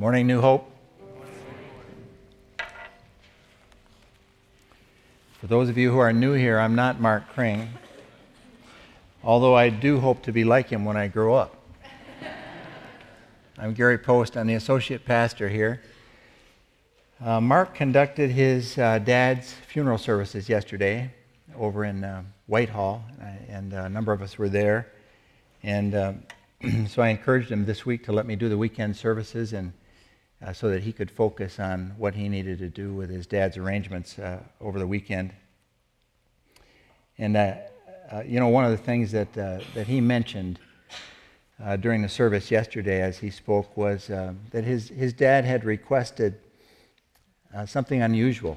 Morning, New Hope. For those of you who are new here, I'm not Mark Kring, although I do hope to be like him when I grow up. I'm Gary Post. I'm the associate pastor here. Uh, Mark conducted his uh, dad's funeral services yesterday over in uh, Whitehall, uh, and a number of us were there. And uh, so I encouraged him this week to let me do the weekend services and uh, so that he could focus on what he needed to do with his dad's arrangements uh, over the weekend. And, uh, uh you know, one of the things that, uh, that he mentioned uh, during the service yesterday as he spoke was that his, his dad had requested something unusual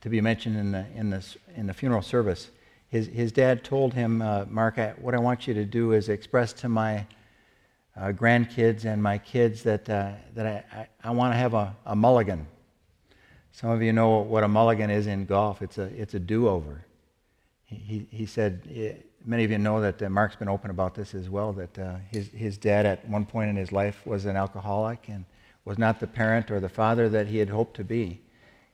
to be mentioned in the, in the, in the funeral service. His, his dad told him, Mark, I, what I want you to do is express to my uh, grandkids and my kids that, uh, that I, I, I want to have a, a mulligan. Some of you know what a mulligan is in golf. It's a, it's a do-over. He, he, he said, eh, many of you know that uh, Mark's been open about this as well, that uh, his, his dad at one point in his life was an alcoholic and was not the parent or the father that he had hoped to be.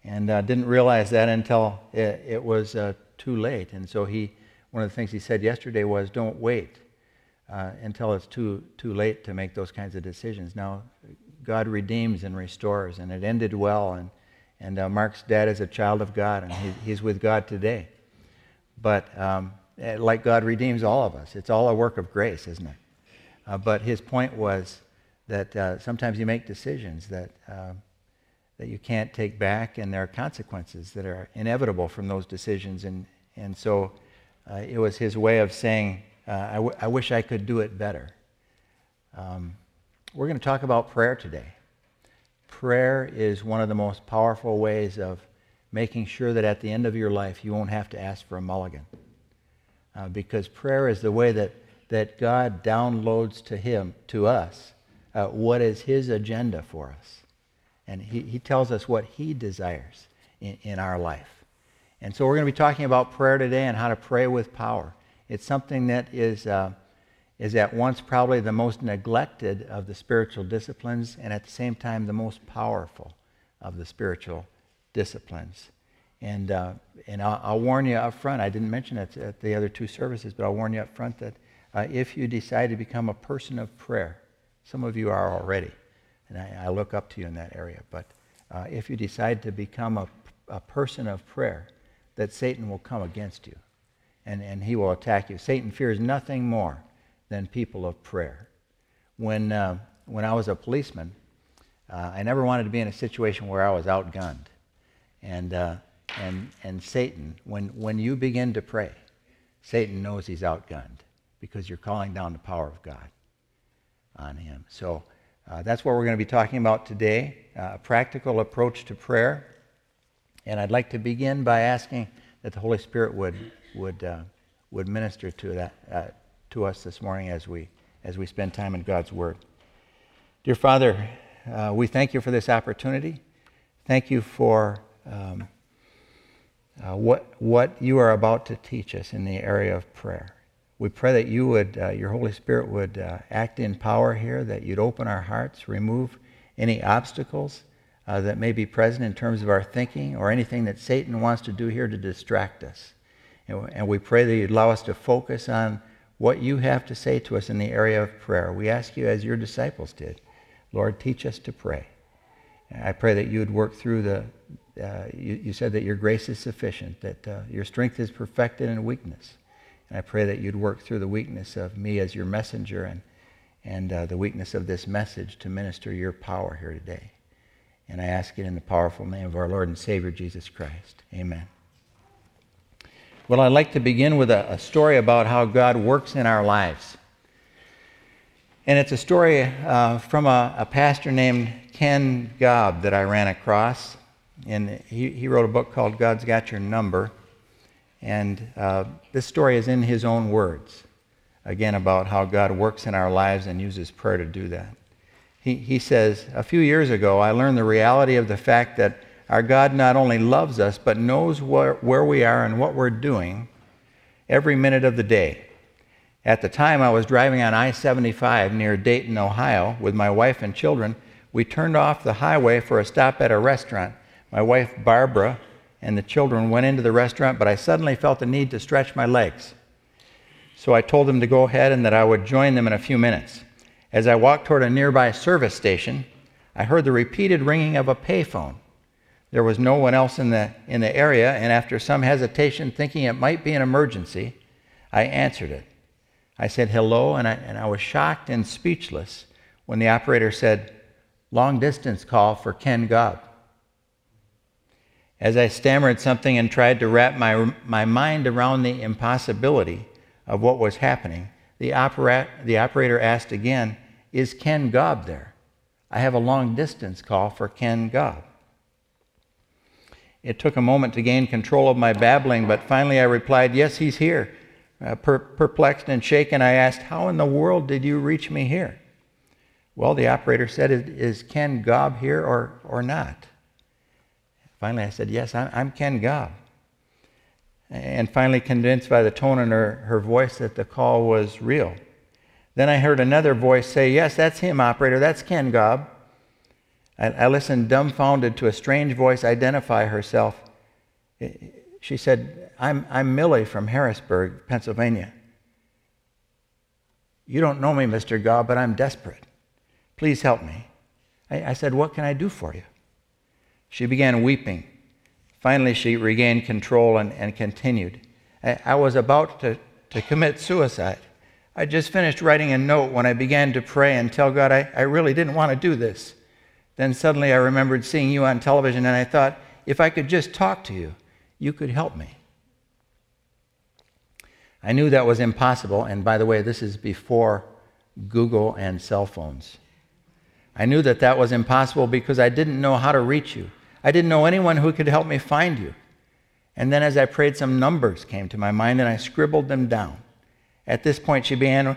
And uh, didn't realize that until it, it was uh, too late. And so he, one of the things he said yesterday was, don't wait uh, until it's too, too late to make those kinds of decisions. Now, God redeems and restores, and it ended well. And, and uh, Mark's dad is a child of God, and he, he's with God today. But um, eh, like God redeems all of us, it's all a work of grace, isn't it? Uh, but his point was that uh, sometimes you make decisions that, uh, that you can't take back, and there are consequences that are inevitable from those decisions. And, and so uh, it was his way of saying, uh, I, w- I wish I could do it better. Um, we're going to talk about prayer today. Prayer is one of the most powerful ways of making sure that at the end of your life you won't have to ask for a mulligan. Uh, because prayer is the way that, that God downloads to Him, to us, uh, what is His agenda for us. And He, he tells us what He desires in, in our life. And so we're going to be talking about prayer today and how to pray with power. It's something that is, uh, is at once probably the most neglected of the spiritual disciplines and at the same time the most powerful of the spiritual disciplines. And, uh, and I'll, I'll, warn you up front, I didn't mention it at the other two services, but I'll warn you up front that uh, if you decide to become a person of prayer, some of you are already, and I, I look up to you in that area, but uh, if you decide to become a, a person of prayer, that Satan will come against you and, and he will attack you. Satan fears nothing more than people of prayer. When, uh, when I was a policeman, uh, I never wanted to be in a situation where I was outgunned. And, uh, and, and Satan, when, when you begin to pray, Satan knows he's outgunned because you're calling down the power of God on him. So uh, that's what we're going to be talking about today uh, a practical approach to prayer. And I'd like to begin by asking that the Holy Spirit would would, uh, would minister to, that, uh, to us this morning as we, as we spend time in God's Word. Dear Father, uh, we thank you for this opportunity. Thank you for um, uh, what, what you are about to teach us in the area of prayer. We pray that you would, uh, your Holy Spirit would uh, act in power here, that you'd open our hearts, remove any obstacles uh, that may be present in terms of our thinking or anything that Satan wants to do here to distract us. And we pray that you'd allow us to focus on what you have to say to us in the area of prayer. We ask you, as your disciples did, Lord, teach us to pray. I pray that you would work through the, uh, you, you, said that your grace is sufficient, that uh, your strength is perfected in weakness. And I pray that you'd work through the weakness of me as your messenger and, and uh, the weakness of this message to minister your power here today. And I ask it in the powerful name of our Lord and Savior, Jesus Christ. Amen. Well, I'd like to begin with a, a story about how God works in our lives. And it's a story uh, from a, a, pastor named Ken Gaub that I ran across. And he, he wrote a book called God's Got Your Number. And uh, this story is in his own words, again, about how God works in our lives and uses prayer to do that. He, he says, A few years ago, I learned the reality of the fact that our God not only loves us, but knows where, where we are and what we're doing every minute of the day. At the time, I was driving on I 75 near Dayton, Ohio, with my wife and children We turned off the highway for a stop at a restaurant. My wife, Barbara, and the children went into the restaurant, but I suddenly felt the need to stretch my legs. So I told them to go ahead and that I would join them in a few minutes. As I walked toward a nearby service station, I heard the repeated ringing of a payphone. There was no one else in the, in the area, and after some hesitation, thinking it might be an emergency, I answered it. I said hello, and I, and I was shocked and speechless when the operator said, Long distance call for Ken Gaub. As I stammered something and tried to wrap my, my mind around the impossibility of what was happening, the, the operator asked again, Is Ken Gaub there? I have a long distance call for Ken Gaub. It took a moment to gain control of my babbling, but finally I replied, Yes, he's here. Uh, per- perplexed and shaken, I asked, How in the world did you reach me here? Well, the operator said, Is Ken Gaub here or, or not? Finally, I said, Yes, I'm Ken Gaub. And finally, convinced by the tone in her, her voice that the call was real. Then I heard another voice say, Yes, that's him, operator. That's Ken Gaub. I, I listened dumbfounded to a strange voice identify herself. She said, I'm, I'm Millie from Harrisburg, Pennsylvania. You don't know me, Mr. Gaub, but I'm desperate. Please help me. I, I said, What can I do for you? She began weeping. Finally, she regained control and, and continued. I, I was about to, to commit suicide. I just finished writing a note when I began to pray and tell God I, I really didn't want to do this. Then suddenly I remembered seeing you on television and I thought, if I could just talk to you, you could help me. I knew that was impossible, and by the way, this is before Google and cell phones. I knew that that was impossible because I didn't know how to reach you. I didn't know anyone who could help me find you. And then as I prayed, some numbers came to my mind and I scribbled them down. At this point, she began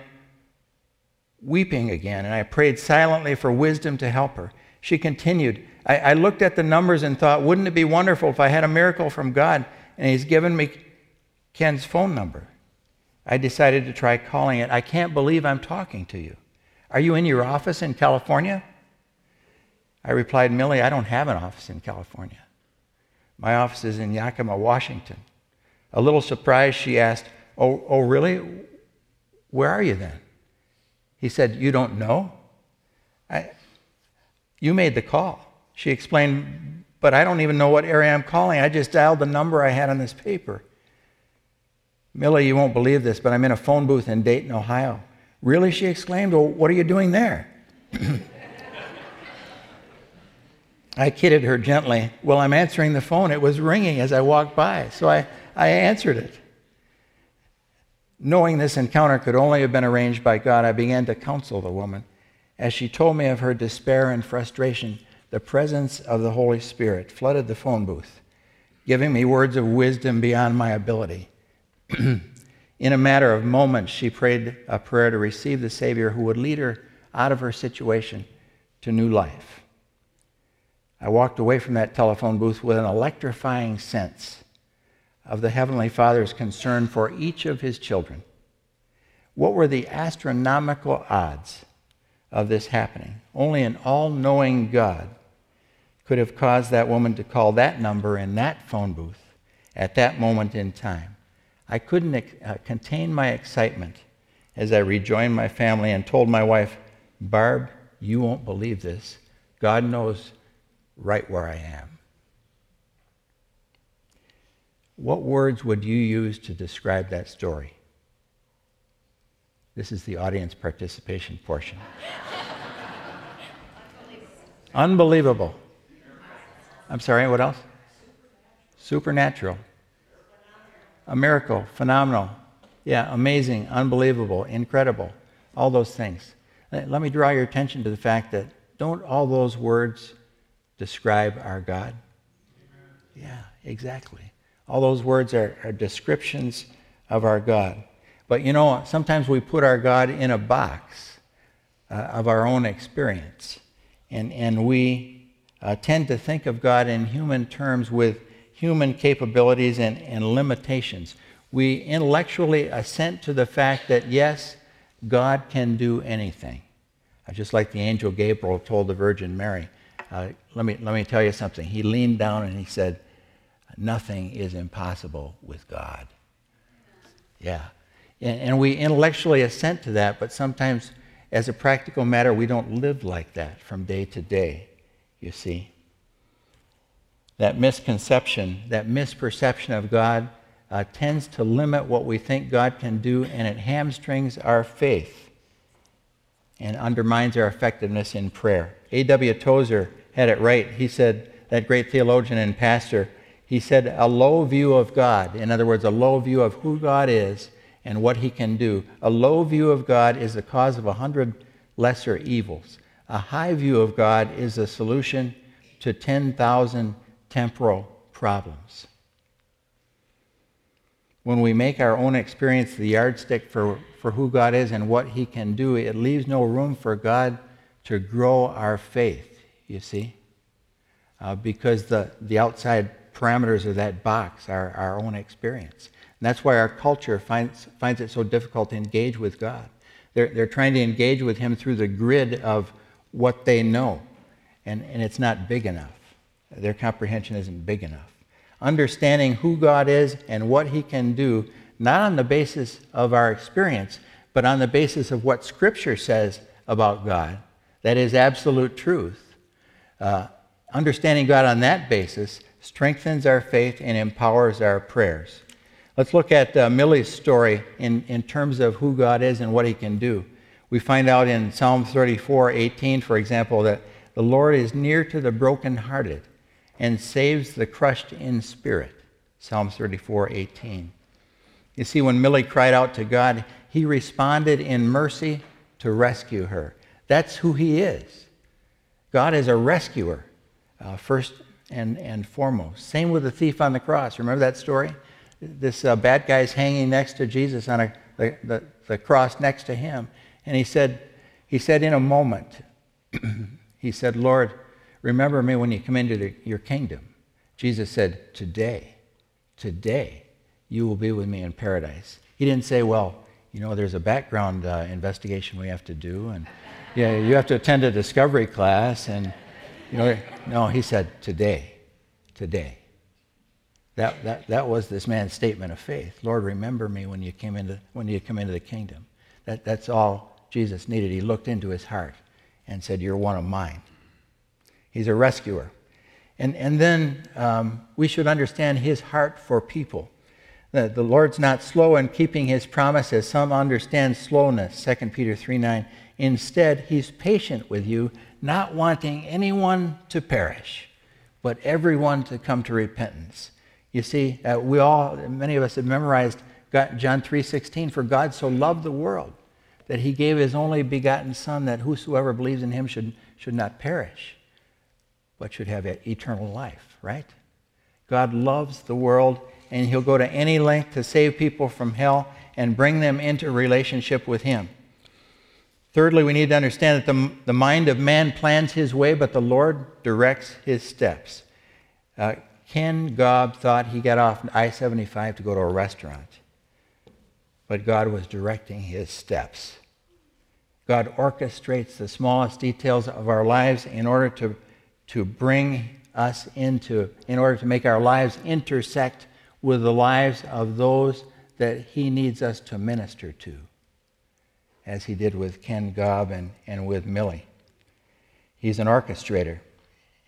weeping again, and I prayed silently for wisdom to help her. She continued, I, I, looked at the numbers and thought, wouldn't it be wonderful if I had a miracle from God and He's given me Ken's phone number? I decided to try calling it. I can't believe I'm talking to you. Are you in your office in California? I replied, Millie, I don't have an office in California. My office is in Yakima, Washington. A little surprised, she asked, Oh, oh really? Where are you then? He said, You don't know? I, you made the call. She explained, But I don't even know what area I'm calling. I just dialed the number I had on this paper. Millie, you won't believe this, but I'm in a phone booth in Dayton, Ohio. Really? She exclaimed. Well, what are you doing there? I kidded her gently. Well, I'm answering the phone. It was ringing as I walked by, so I, I answered it. Knowing this encounter could only have been arranged by God, I began to counsel the woman. As she told me of her despair and frustration, the presence of the Holy Spirit flooded the phone booth, giving me words of wisdom beyond my ability. In a matter of moments, she prayed a prayer to receive the Savior who would lead her out of her situation to new life. I walked away from that telephone booth with an electrifying sense of the Heavenly Father's concern for each of His children. What were the astronomical odds of this happening? Only an all knowing God could have caused that woman to call that number in that phone booth at that moment in time. I couldn't uh, contain my excitement as I rejoined my family and told my wife, Barb, you won't believe this. God knows right where I am. What words would you use to describe that story? This is the audience participation portion. Unbelievable. I'm sorry, what else? Supernatural a miracle, phenomenal. Yeah, amazing, unbelievable, incredible, all those things. Let me draw your attention to the fact that don't all those words describe our God? Yeah, exactly. All those words are, are descriptions of our God. But you know, sometimes we put our God in a box uh, of our own experience. And, and we uh, tend to think of God in human terms with human capabilities and, and limitations. We intellectually assent to the fact that, yes, God can do anything. just like the angel Gabriel told the Virgin Mary. Uh, let, me, let me tell you something. He leaned down and he said, Nothing is impossible with God. Yeah. And, and we intellectually assent to that, but sometimes, as a practical matter, we don't live like that from day to day, you see. That misconception, that misperception of God uh, tends to limit what we think God can do, and it hamstrings our faith and undermines our effectiveness in prayer. A.W. Tozer had it right. He said, that great theologian and pastor, he said, a low view of God, in other words, a low view of who God is and what he can do. A low view of God is the cause of a hundred lesser evils. A high view of God is the solution to 10,000 temporal problems. When we make our own experience the yardstick for, for who God is and what he can do, it leaves no room for God to grow our faith, you see? Uh, because the, the outside parameters of that box are our own experience. And that's why our culture finds, finds it so difficult to engage with God. They're, they're trying to engage with Him through the grid of what they know, and, and it's not big enough. Their comprehension isn't big enough. Understanding who God is and what He can do, not on the basis of our experience, but on the basis of what Scripture says about God, that is absolute truth. Uh, understanding God on that basis strengthens our faith and empowers our prayers. Let's look at uh, Millie's story in, in terms of who God is and what he can do. We find out in Psalm 34 18, for example, that the Lord is near to the brokenhearted and saves the crushed in spirit. Psalm 34 18. You see, when Millie cried out to God, he responded in mercy to rescue her. That's who he is. God is a rescuer, uh, first and, and foremost. Same with the thief on the cross. Remember that story? This uh, bad is hanging next to Jesus on a, the, the, the cross next to him. And he said, he said in a moment, he said, Lord, remember me when you come into the, your kingdom. Jesus said, Today, today, you will be with me in paradise. He didn't say, Well, you know, there's a background uh, investigation we have to do, and yeah, you have to attend a discovery class, and you know, no, he said, today, today. That, that, that was this man's statement of faith. Lord, remember me when you, came into, when you come into the kingdom. That, that's all Jesus needed. He looked into his heart and said, You're one of mine. He's a rescuer. And, and then um, we should understand his heart for people. The, the Lord's not slow in keeping his promises. Some understand slowness, 2 Peter 3 9. Instead, he's patient with you, not wanting anyone to perish, but everyone to come to repentance. You see, uh, we all, many of us have memorized John 3:16, for God so loved the world that he gave his only begotten son that whosoever believes in him should, should not perish, but should have eternal life, right? God loves the world and he'll go to any length to save people from hell and bring them into relationship with him. Thirdly, we need to understand that the, the mind of man plans his way, but the Lord directs his steps. Uh, Ken Gaub thought he got off I 75 to go to a restaurant, but God was directing his steps. God orchestrates the smallest details of our lives in order to, to bring us into, in order to make our lives intersect with the lives of those that he needs us to minister to as he did with Ken Gaub and, and with Millie. He's an orchestrator.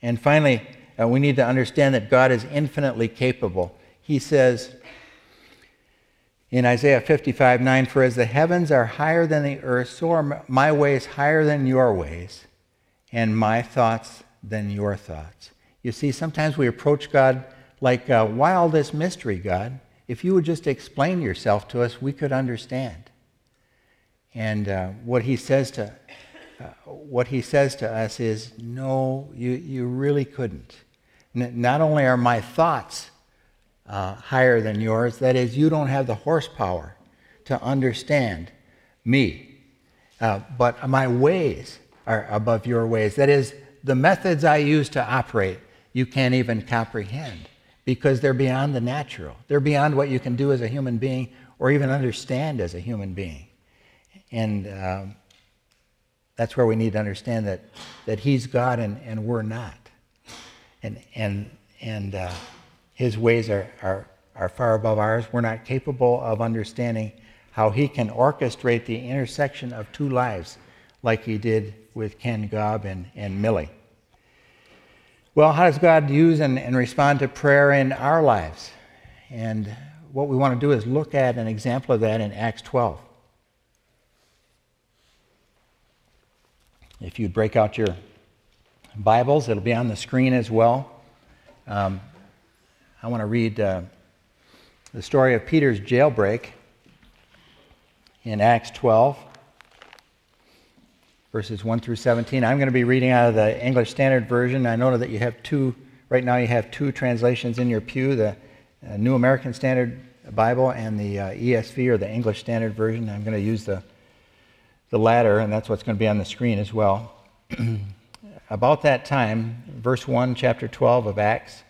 And finally, uh, we need to understand that God is infinitely capable. He says in Isaiah 55 9, For as the heavens are higher than the earth, so are my ways higher than your ways, and my thoughts than your thoughts. You see, sometimes we approach God like, uh, Why all this mystery, God? If you would just explain yourself to us, we could understand. And uh, what he says to uh, what he says to us is, no, you, you really couldn't. N- not only are my thoughts uh, higher than yours, that is, you don't have the horsepower to understand me, uh, but my ways are above your ways. That is, the methods I use to operate, you can't even comprehend because they're beyond the natural. They're beyond what you can do as a human being or even understand as a human being. And um, That's where we need to understand that, that He's God and, and we're not. And, and, and uh, His ways are, are, are far above ours. We're not capable of understanding how He can orchestrate the intersection of two lives like He did with Ken Gaub and, and Millie. Well, how does God use and, and respond to prayer in our lives? And what we want to do is look at an example of that in Acts 12. If you'd break out your Bibles, it'll be on the screen as well. Um, I want to read uh, the story of Peter's jailbreak in Acts 12, verses 1 through 17. I'm going to be reading out of the English Standard Version. I know that you have two, right now, you have two translations in your pew the uh, New American Standard Bible and the uh, ESV or the English Standard Version. I'm going to use the the latter, and that's what's going to be on the screen as well. about that time, verse 1, chapter 12 of Acts,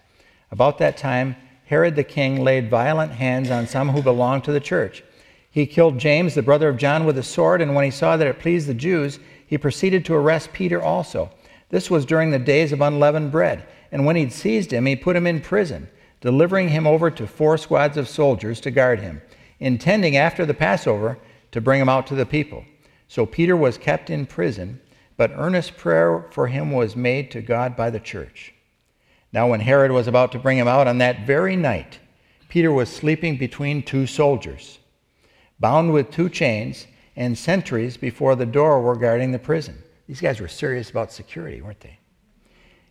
about that time, Herod the king laid violent hands on some who belonged to the church. He killed James, the brother of John, with a sword, and when he saw that it pleased the Jews, he proceeded to arrest Peter also. This was during the days of unleavened bread. And when he'd seized him, he put him in prison, delivering him over to four squads of soldiers to guard him, intending after the Passover to bring him out to the people. So Peter was kept in prison, but earnest prayer for him was made to God by the church. Now, when Herod was about to bring him out on that very night, Peter was sleeping between two soldiers, bound with two chains, and sentries before the door were guarding the prison. These guys were serious about security, weren't they?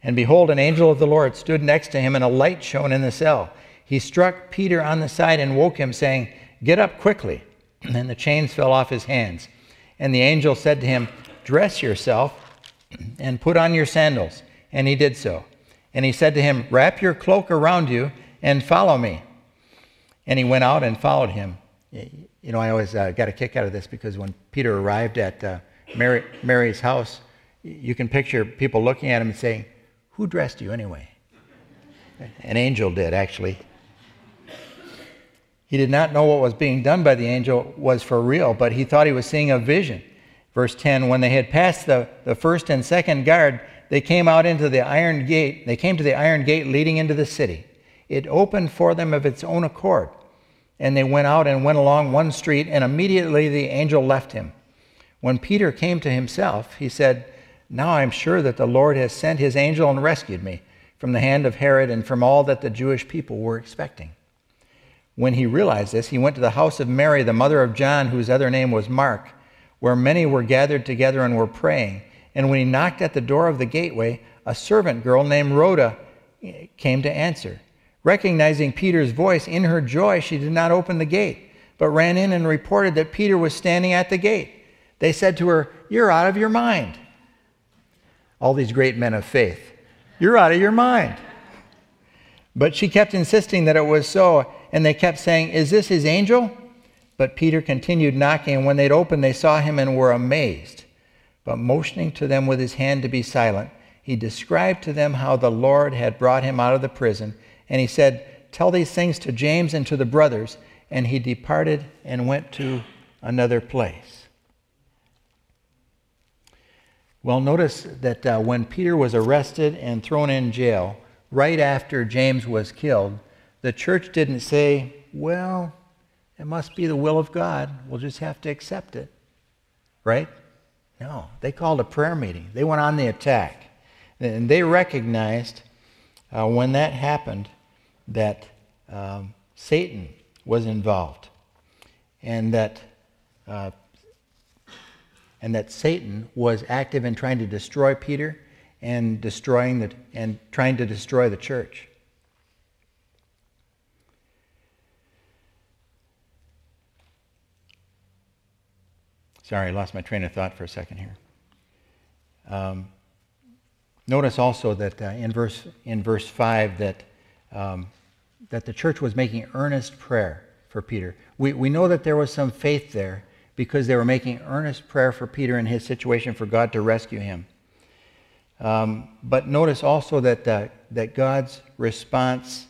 And behold, an angel of the Lord stood next to him, and a light shone in the cell. He struck Peter on the side and woke him, saying, Get up quickly. And the chains fell off his hands. And the angel said to him, Dress yourself and put on your sandals. And he did so. And he said to him, Wrap your cloak around you and follow me. And he went out and followed him. You know, I always uh, got a kick out of this because when Peter arrived at uh, Mary, Mary's house, you can picture people looking at him and saying, Who dressed you anyway? An angel did, actually. He did not know what was being done by the angel was for real, but he thought he was seeing a vision. Verse 10 When they had passed the, the first and second guard, they came out into the iron gate. They came to the iron gate leading into the city. It opened for them of its own accord. And they went out and went along one street, and immediately the angel left him. When Peter came to himself, he said, Now I am sure that the Lord has sent his angel and rescued me from the hand of Herod and from all that the Jewish people were expecting. When he realized this, he went to the house of Mary, the mother of John, whose other name was Mark, where many were gathered together and were praying. And when he knocked at the door of the gateway, a servant girl named Rhoda came to answer. Recognizing Peter's voice, in her joy, she did not open the gate, but ran in and reported that Peter was standing at the gate. They said to her, You're out of your mind. All these great men of faith, You're out of your mind. But she kept insisting that it was so and they kept saying, Is this his angel? But Peter continued knocking, and when they'd opened, they saw him and were amazed. But motioning to them with his hand to be silent, he described to them how the Lord had brought him out of the prison. And he said, Tell these things to James and to the brothers. And he departed and went to another place. Well, notice that uh, when Peter was arrested and thrown in jail, right after James was killed, the church didn't say, well, it must be the will of God. We'll just have to accept it. Right? No. They called a prayer meeting. They went on the attack. And they recognized uh, when that happened that um, Satan was involved and that, uh, and that Satan was active in trying to destroy Peter and destroying the, and trying to destroy the church. Sorry, I lost my train of thought for a second here. Um, notice also that uh, in, verse, in verse 5 that, um, that the church was making earnest prayer for Peter. We, we know that there was some faith there because they were making earnest prayer for Peter in his situation for God to rescue him. Um, but notice also that, uh, that God's response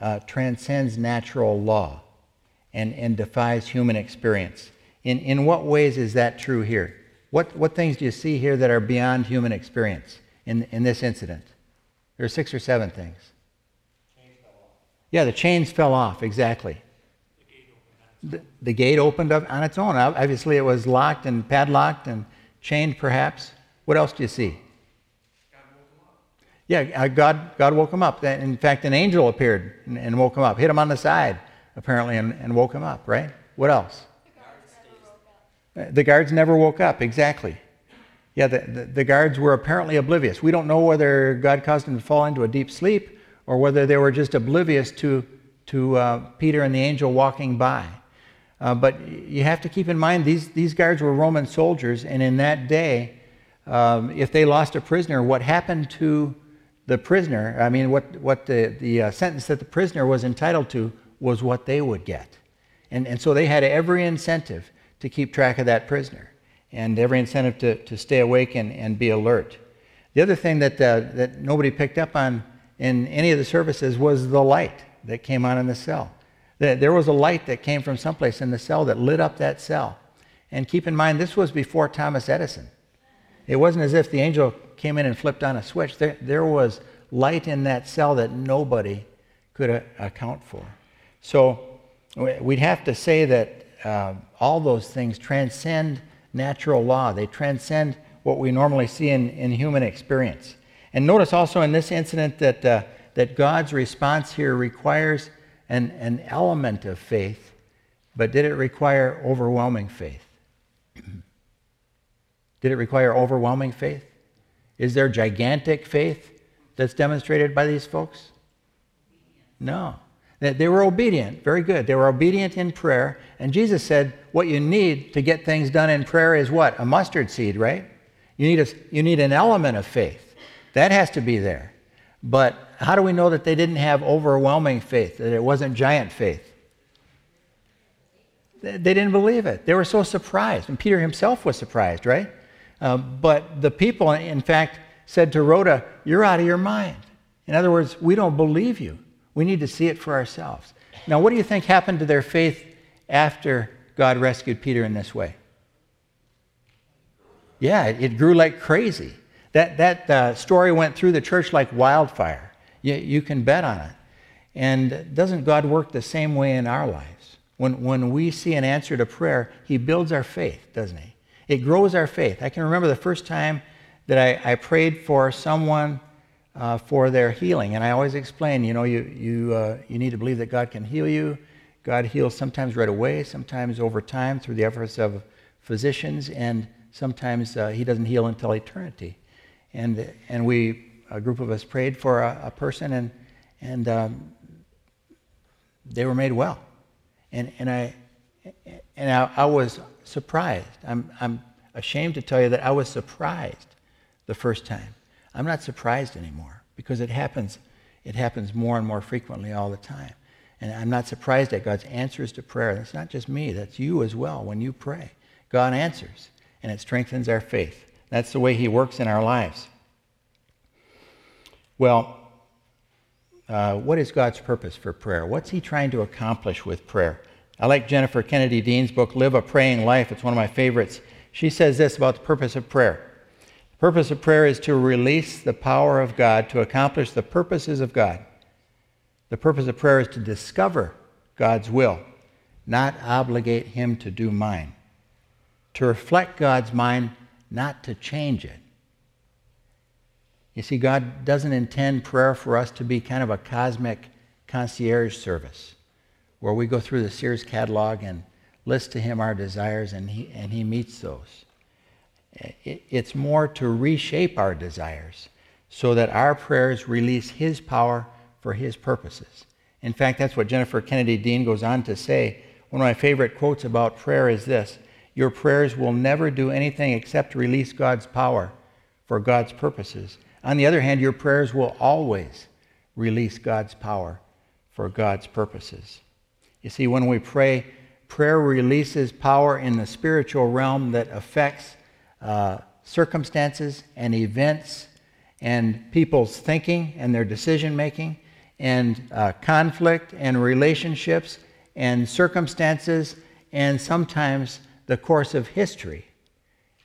uh, transcends natural law and, and defies human experience. In, in what ways is that true here? What, what things do you see here that are beyond human experience in, in this incident? There are six or seven things. Yeah, the chains fell off, exactly. The, gate opened up on its own. Obviously, it was locked and padlocked and chained, perhaps. What else do you see? Yeah, uh, God, God woke him up. In fact, an angel appeared and, woke him up, hit him on the side, apparently, and woke him up, right? What else? The guards never woke up, exactly. Yeah, the, the, the, guards were apparently oblivious. We don't know whether God caused them to fall into a deep sleep or whether they were just oblivious to, to uh, Peter and the angel walking by. Uh, but you have to keep in mind these, these guards were Roman soldiers, and in that day, um, if they lost a prisoner, what happened to the prisoner, I mean, what, what the, the uh, sentence that the prisoner was entitled to was what they would get. And, and so they had every incentive to keep track of that prisoner and every incentive to, to stay awake and, and be alert. The other thing that, uh, that nobody picked up on in any of the services was the light that came on in the cell. There was a light that came from someplace in the cell that lit up that cell. And keep in mind, this was before Thomas Edison. It wasn't as if the angel came in and flipped on a switch. There, there was light in that cell that nobody could a- account for. So we'd have to say that uh, all those things transcend natural law, they transcend what we normally see in, in human experience. And notice also in this incident that, uh, that God's response here requires an, an element of faith, but did it require overwhelming faith? did it require overwhelming faith? Is there gigantic faith that's demonstrated by these folks? No. They were obedient. Very good. They were obedient in prayer. And Jesus said, what you need to get things done in prayer is what? A mustard seed, right? You need, a, you need an element of faith. That has to be there. But how do we know that they didn't have overwhelming faith, that it wasn't giant faith? They didn't believe it. They were so surprised. And Peter himself was surprised, right? Uh, but the people, in fact, said to Rhoda, You're out of your mind. In other words, we don't believe you. We need to see it for ourselves. Now, what do you think happened to their faith after God rescued Peter in this way? Yeah, it, grew like crazy. That, that uh, story went through the church like wildfire. You, you can bet on it. And doesn't God work the same way in our lives? When, when we see an answer to prayer, He builds our faith, doesn't He? It grows our faith. I can remember the first time that I, I prayed for someone uh, for their healing. And I always explain, you know, you, you, uh, you need to believe that God can heal you. God heals sometimes right away, sometimes over time through the efforts of physicians, and sometimes uh, He doesn't heal until eternity. And, and we, a group of us, prayed for a, a person, and, and um, they were made well. And, and, I, and I, I was surprised. I'm, I'm ashamed to tell you that I was surprised the first time. I'm not surprised anymore because it happens, it happens more and more frequently all the time. And I'm not surprised at God's answers to prayer. That's not just me, that's you as well. When you pray, God answers, and it strengthens our faith. That's the way He works in our lives. Well, uh, what is God's purpose for prayer? What's He trying to accomplish with prayer? I like Jennifer Kennedy Dean's book, Live a Praying Life. It's one of my favorites. She says this about the purpose of prayer purpose of prayer is to release the power of God to accomplish the purposes of God. The purpose of prayer is to discover God's will, not obligate Him to do mine. To reflect God's mind, not to change it. You see, God doesn't intend prayer for us to be kind of a cosmic concierge service where we go through the Sears catalog and list to Him our desires and He, and he meets those. It's more to reshape our desires so that our prayers release His power for His purposes. In fact, that's what Jennifer Kennedy Dean goes on to say. One of my favorite quotes about prayer is this Your prayers will never do anything except release God's power for God's purposes. On the other hand, your prayers will always release God's power for God's purposes. You see, when we pray, prayer releases power in the spiritual realm that affects uh, circumstances and events and people's thinking and their decision making and uh, conflict and relationships and circumstances and sometimes the course of history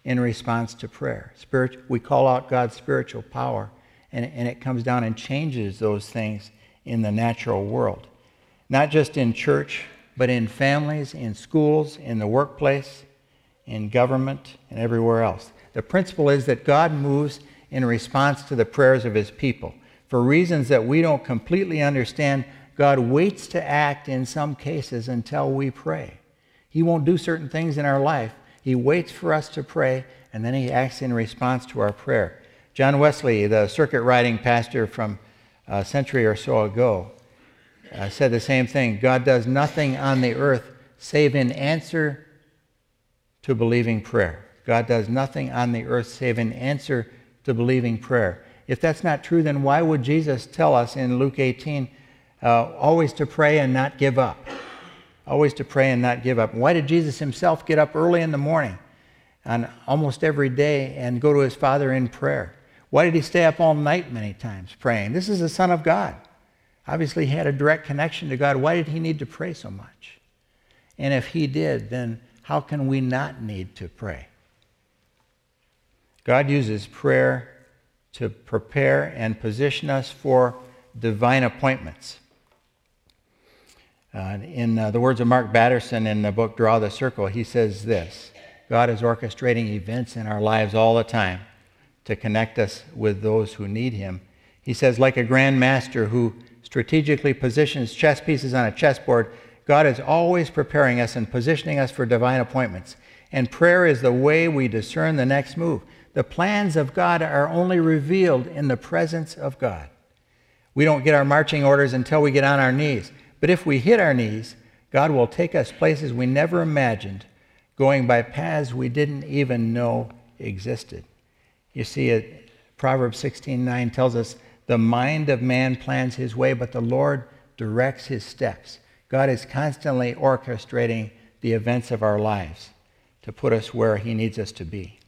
in response to prayer. Spirit, we call out God's spiritual power, and, and it comes down and changes those things in the natural world. Not just in church, but in families, in schools, in the workplace, in government, and everywhere else. The principle is that God moves in response to the prayers of his people. For reasons that we don't completely understand, God waits to act in some cases until we pray. He won't do certain things in our life. He waits for us to pray, and then he acts in response to our prayer. John Wesley, the circuit riding pastor from a century or so ago, uh, said the same thing God does nothing on the earth save in answer to believing prayer. God does nothing on the earth save in answer to believing prayer. If that's not true, then why would Jesus tell us in Luke 18 uh, always to pray and not give up? Always to pray and not give up. Why did Jesus himself get up early in the morning on almost every day and go to his Father in prayer? Why did he stay up all night many times praying? This is the Son of God. Obviously, he had a direct connection to God. Why did he need to pray so much? And if he did, then how can we not need to pray? God uses prayer to prepare and position us for divine appointments. Uh, in uh, the words of Mark Batterson in the book Draw the Circle, he says this God is orchestrating events in our lives all the time to connect us with those who need him. He says, like a grand master who strategically positions chess pieces on a chessboard, God is always preparing us and positioning us for divine appointments. And prayer is the way we discern the next move. The plans of God are only revealed in the presence of God. We don't get our marching orders until we get on our knees. But if we hit our knees, God will take us places we never imagined, going by paths we didn't even know existed. You see, it, Proverbs 16:9 tells us, "The mind of man plans his way, but the Lord directs his steps." God is constantly orchestrating the events of our lives to put us where he needs us to be.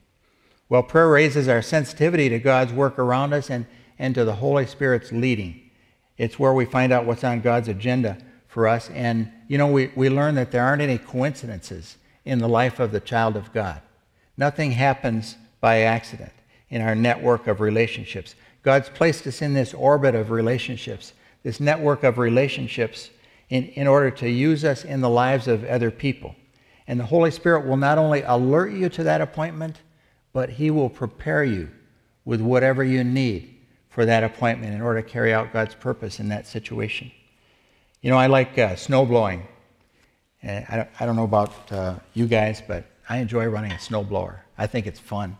Well, prayer raises our sensitivity to God's work around us and, and to the Holy Spirit's leading. It's where we find out what's on God's agenda for us. And, you know, we, we learn that there aren't any coincidences in the life of the child of God. Nothing happens by accident in our network of relationships. God's placed us in this orbit of relationships, this network of relationships, in, in order to use us in the lives of other people. And the Holy Spirit will not only alert you to that appointment, but He will prepare you with whatever you need for that appointment in order to carry out God's purpose in that situation. You know, I like uh, snow blowing. And I, don't, I don't know about uh, you guys, but I enjoy running a snowblower. I think it's fun.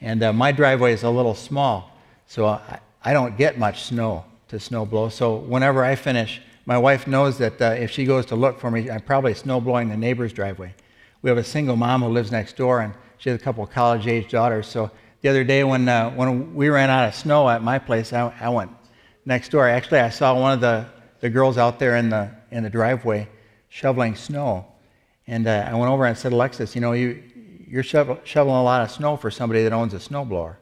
And uh, my driveway is a little small, so I, I, don't get much snow to snow blow. So whenever I finish, my wife knows that uh, if she goes to look for me, I'm probably snow blowing the neighbor's driveway. We have a single mom who lives next door, and she has a couple of college age daughters. So the other day when, uh, when we ran out of snow at my place, I, I went next door. Actually, I saw one of the, the girls out there in the, in the driveway shoveling snow. And uh, I went over and said, Alexis, you know, you, you're shovel, shoveling a lot of snow for somebody that owns a snowblower.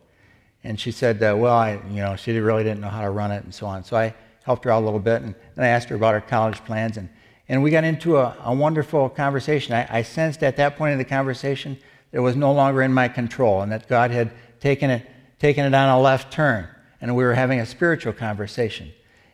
And she said, uh, well, I, you know, she really didn't know how to run it and so on. So I helped her out a little bit, and then I asked her about her college plans, and, and we got into a, a wonderful conversation. I, I sensed at that point in the conversation it was no longer in my control, and that God had taken it, taken it on a left turn, and we were having a spiritual conversation.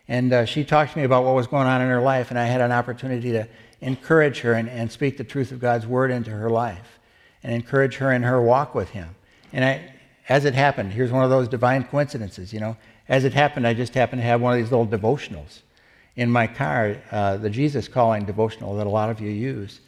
And uh, she talked to me about what was going on in her life, and I had an opportunity to encourage her and, and speak the truth of God's word into her life and encourage her in her walk with Him. And I, as it happened, here's one of those divine coincidences, you know. As it happened, I just happened to have one of these little devotionals in my car, uh, the Jesus Calling devotional that a lot of you use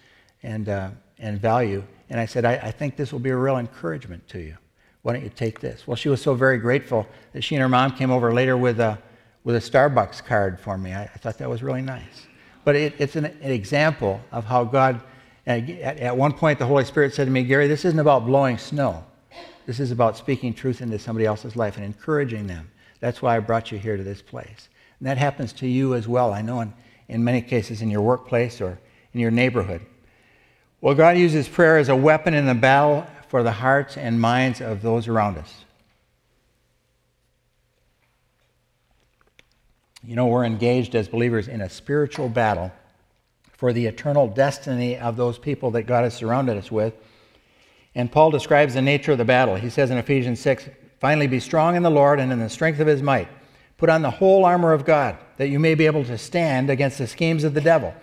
and, uh, and value. And I said, I, I think this will be a real encouragement to you. Why don't you take this? Well, she was so very grateful that she and her mom came over later with a, with a Starbucks card for me. I, I thought that was really nice. But it, it's an, an, example of how God, at, at one point, the Holy Spirit said to me, Gary, this isn't about blowing snow. This is about speaking truth into somebody else's life and encouraging them. That's why I brought you here to this place. And that happens to you as well. I know in, in many cases in your workplace or in your neighborhood. Well, God uses prayer as a weapon in the battle for the hearts and minds of those around us. You know, we're engaged as believers in a spiritual battle for the eternal destiny of those people that God has surrounded us with. And Paul describes the nature of the battle. He says in Ephesians 6 Finally, be strong in the Lord and in the strength of his might. Put on the whole armor of God, that you may be able to stand against the schemes of the devil.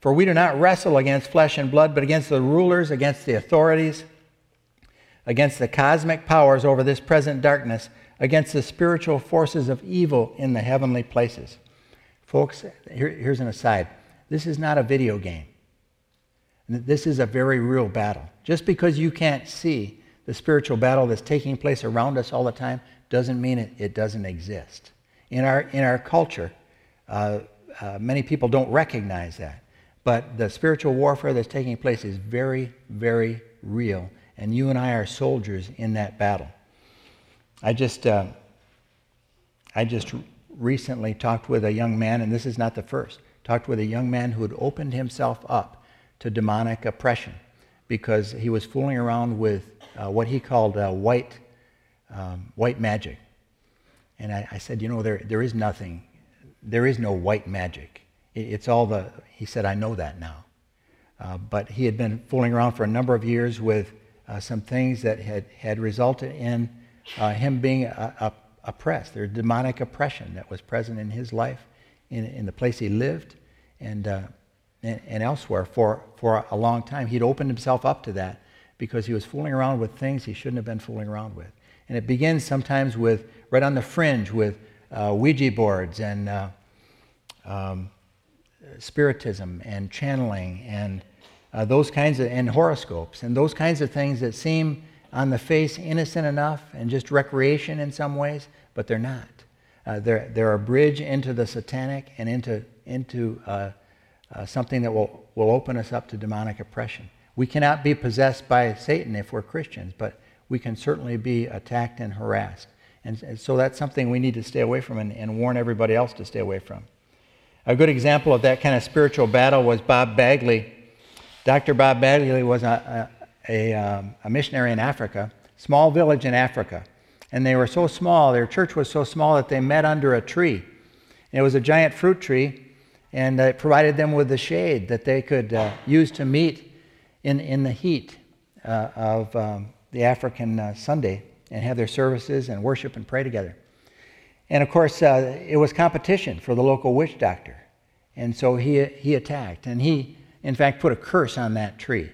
For we do not wrestle against flesh and blood, but against the rulers, against the authorities, against the cosmic powers over this present darkness, against the spiritual forces of evil in the heavenly places. Folks, here, here's an aside this is not a video game. This is a very real battle. Just because you can't see the spiritual battle that's taking place around us all the time doesn't mean it, it doesn't exist. In our, in our culture, uh, uh, many people don't recognize that. But the spiritual warfare that's taking place is very, very real. And you and I are soldiers in that battle. I just, uh, I just recently talked with a young man, and this is not the first, talked with a young man who had opened himself up to demonic oppression because he was fooling around with uh, what he called uh, white, um, white magic. And I, I, said, you know, there, there is nothing, there is no white magic. It, it's all the, he said, I know that now. Uh, but he had been fooling around for a number of years with uh, some things that had, had resulted in uh, him being oppressed. There's demonic oppression that was present in his life, in, in the place he lived, and, uh, and, and elsewhere for, for a long time. He'd opened himself up to that because he was fooling around with things he shouldn't have been fooling around with. And it begins sometimes with, right on the fringe, with uh, Ouija boards and uh, um, spiritism and channeling and uh, those kinds of, and horoscopes and those kinds of things that seem on the face innocent enough and just recreation in some ways, but they're not. Uh, they're, they're a bridge into the satanic and into, into uh, uh, something that will, will open us up to demonic oppression. We cannot be possessed by Satan if we're Christians, but we can certainly be attacked and harassed. And, so that's something we need to stay away from and, and, warn everybody else to stay away from. A good example of that kind of spiritual battle was Bob Bagley. Dr. Bob Bagley was a, a, a, um, a missionary in Africa, small village in Africa. And they were so small, their church was so small that they met under a tree. And it was a giant fruit tree, and it provided them with the shade that they could uh, use to meet in, in the heat uh, of um, the African uh, Sunday and have their services and worship and pray together. And of course, uh, it was competition for the local witch doctor. And so he, he attacked. And he, in fact, put a curse on that tree.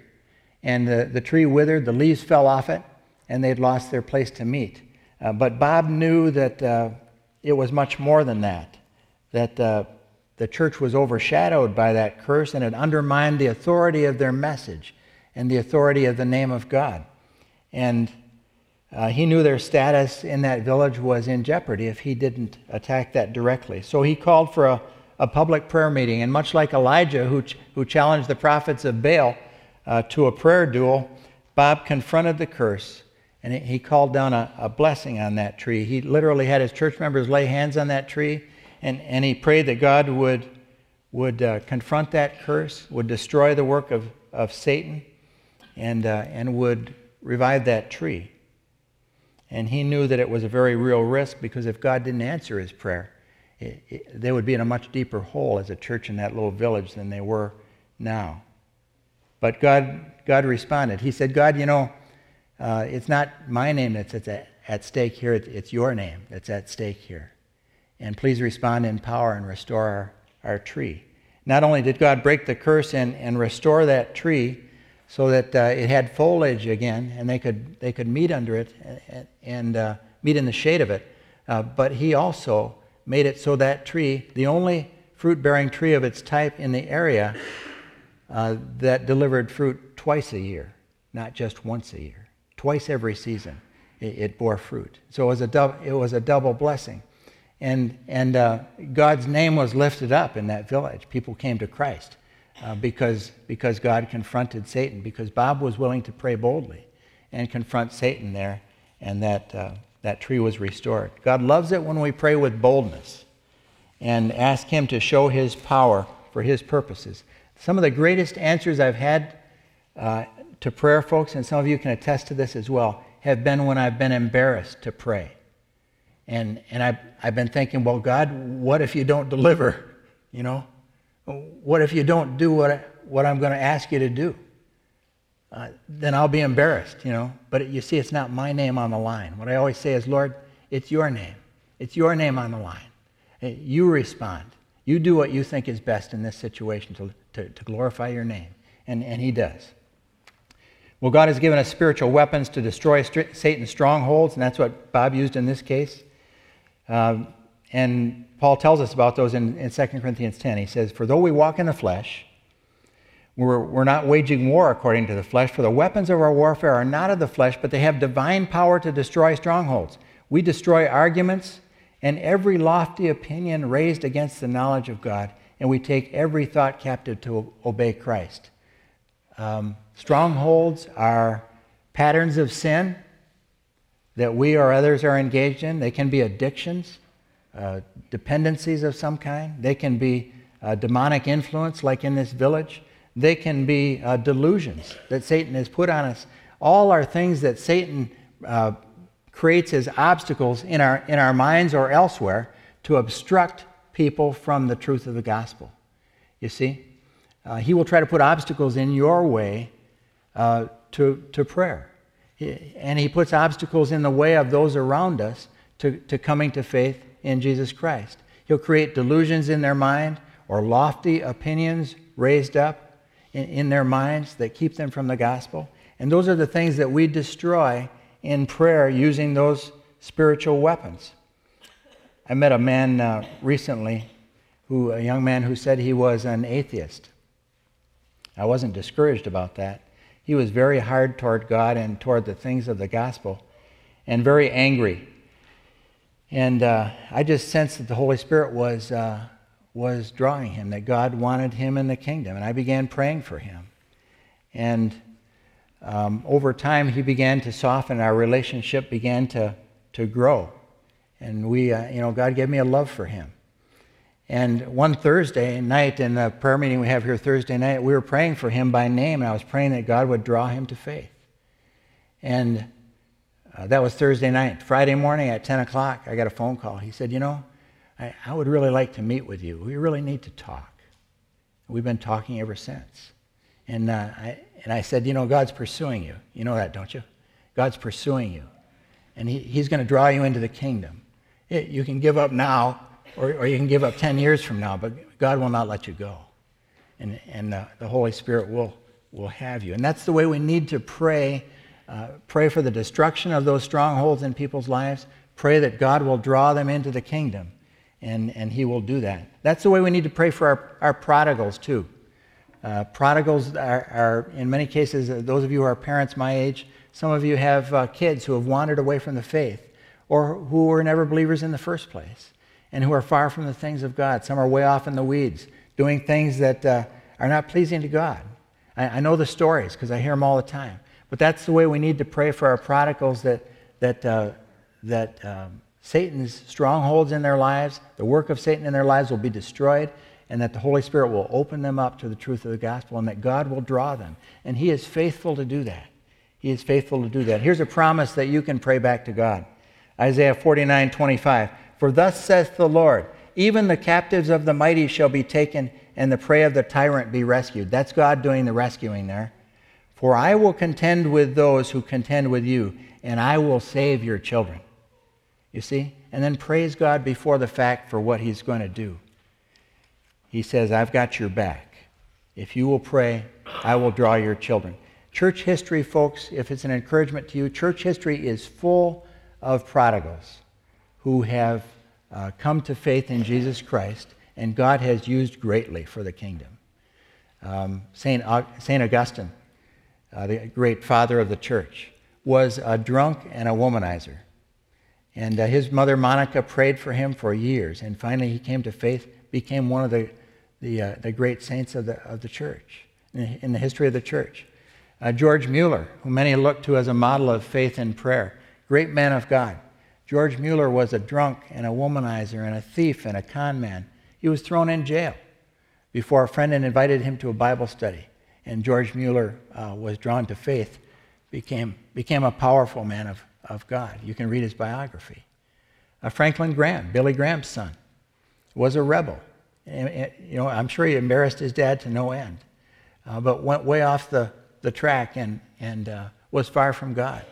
And the, the tree withered, the leaves fell off it, and they'd lost their place to meet. Uh, but Bob knew that uh, it was much more than that, that uh, the church was overshadowed by that curse and it undermined the authority of their message and the authority of the name of God. And uh, he knew their status in that village was in jeopardy if he didn't attack that directly. So he called for a, a public prayer meeting. And much like Elijah, who, ch- who challenged the prophets of Baal uh, to a prayer duel, Bob confronted the curse and he called down a, a blessing on that tree. He literally had his church members lay hands on that tree and, and he prayed that God would, would uh, confront that curse, would destroy the work of, of Satan and, uh, and would revive that tree. And he knew that it was a very real risk because if God didn't answer his prayer, it, it, they would be in a much deeper hole as a church in that little village than they were now. But God, God responded. He said, God, you know, uh, it's not my name that's at, at stake here, it's your name that's at stake here. And please respond in power and restore our, our tree. Not only did God break the curse and, and restore that tree, so that uh, it had foliage again and they could, they could meet under it and, and uh, meet in the shade of it. Uh, but he also made it so that tree, the only fruit bearing tree of its type in the area, uh, that delivered fruit twice a year, not just once a year. Twice every season, it, it bore fruit. So it was a, dub, it was a double blessing. And, and uh, God's name was lifted up in that village. People came to Christ uh, because, because God confronted Satan, because Bob was willing to pray boldly and confront Satan there, and that, uh, that tree was restored. God loves it when we pray with boldness and ask Him to show His power for His purposes. Some of the greatest answers I've had uh, to prayer, folks, and some of you can attest to this as well, have been when I've been embarrassed to pray. And, and I've, I've been thinking, well, God, what if you don't deliver? You know, what if you don't do what, I, what I'm going to ask you to do? uh, then I'll be embarrassed, you know. But you see, it's not my name on the line. What I always say is, Lord, it's your name. It's your name on the line. You respond. You do what you think is best in this situation to, to, to glorify your name. And, and He does. Well, God has given us spiritual weapons to destroy Satan's strongholds, and that's what Bob used in this case. Um, and Paul tells us about those in, in 2 Corinthians 10. He says, For though we walk in the flesh, we're, we're not waging war according to the flesh, for the weapons of our warfare are not of the flesh, but they have divine power to destroy strongholds. We destroy arguments and every lofty opinion raised against the knowledge of God, and we take every thought captive to obey Christ. Um, strongholds are patterns of sin that we or others are engaged in. They can be addictions, uh, dependencies of some kind. They can be uh, demonic influence, like in this village. They can be uh, delusions that Satan has put on us. All are things that Satan uh, creates as obstacles in our, in our minds or elsewhere to obstruct people from the truth of the gospel. You see? Uh, he will try to put obstacles in your way to, to prayer. He, and he puts obstacles in the way of those around us to, to coming to faith in Jesus Christ. He'll create delusions in their mind or lofty opinions raised up in, in their minds that keep them from the gospel. And those are the things that we destroy in prayer using those spiritual weapons. I met a man uh, recently, who, a young man who said he was an atheist. I wasn't discouraged about that. He was very hard toward God and toward the things of the gospel, and very angry. And uh, I just sensed that the Holy Spirit was, uh, was drawing him, that God wanted him in the kingdom. And I began praying for him. And um, over time, he began to soften. Our relationship began to, to grow. And we, uh, you know, God gave me a love for him. And one Thursday night in the prayer meeting we have here Thursday night, we were praying for him by name, and I was praying that God would draw him to faith. And uh, that was Thursday night. Friday morning at 10 o'clock, I got a phone call. He said, You know, I, I would really like to meet with you. We really need to talk. We've been talking ever since. And uh, I, and I said, You know, God's pursuing you. You know that, don't you? God's pursuing you. And he, He's going to draw you into the kingdom. It, you can give up now, or, or you can give up 10 years from now, but God will not let you go. And, and the, the Holy Spirit will, will have you. And that's the way we need to pray. Uh, pray for the destruction of those strongholds in people's lives. Pray that God will draw them into the kingdom, and, and He will do that. That's the way we need to pray for our, our prodigals, too. Uh, prodigals are, are, in many cases, uh, those of you who are parents my age, some of you have uh, kids who have wandered away from the faith or who were never believers in the first place and who are far from the things of God. Some are way off in the weeds, doing things that uh, are not pleasing to God. I, I know the stories because I hear them all the time. But that's the way we need to pray for our prodigals that, that, uh, that um, Satan's strongholds in their lives, the work of Satan in their lives will be destroyed and that the Holy Spirit will open them up to the truth of the gospel and that God will draw them. And He is faithful to do that. He is faithful to do that. Here's a promise that you can pray back to God Isaiah 49 25. For thus saith the Lord, even the captives of the mighty shall be taken, and the prey of the tyrant be rescued. That's God doing the rescuing there. For I will contend with those who contend with you, and I will save your children. You see? And then praise God before the fact for what He's going to do. He says, I've got your back. If you will pray, I will draw your children. Church history, folks, if it's an encouragement to you, church history is full of prodigals who have uh, come to faith in Jesus Christ, and God has used greatly for the kingdom. Um, St. Augustine, uh, the great father of the church, was a drunk and a womanizer. And uh, his mother, Monica, prayed for him for years, and finally he came to faith, became one of the the, uh, the great saints of the, of the church, in the history of the church. Uh, George Mueller, who many look to as a model of faith and prayer, great man of God. George Mueller was a drunk and a womanizer and a thief and a con man. He was thrown in jail before a friend had invited him to a Bible study. And George Mueller uh, was drawn to faith, became, became a powerful man of, of God. You can read his biography. Uh, Franklin Graham, Billy Graham's son, was a rebel you know, I'm sure he embarrassed his dad to no end, uh, but went way off the, the track and, and uh, was far from God.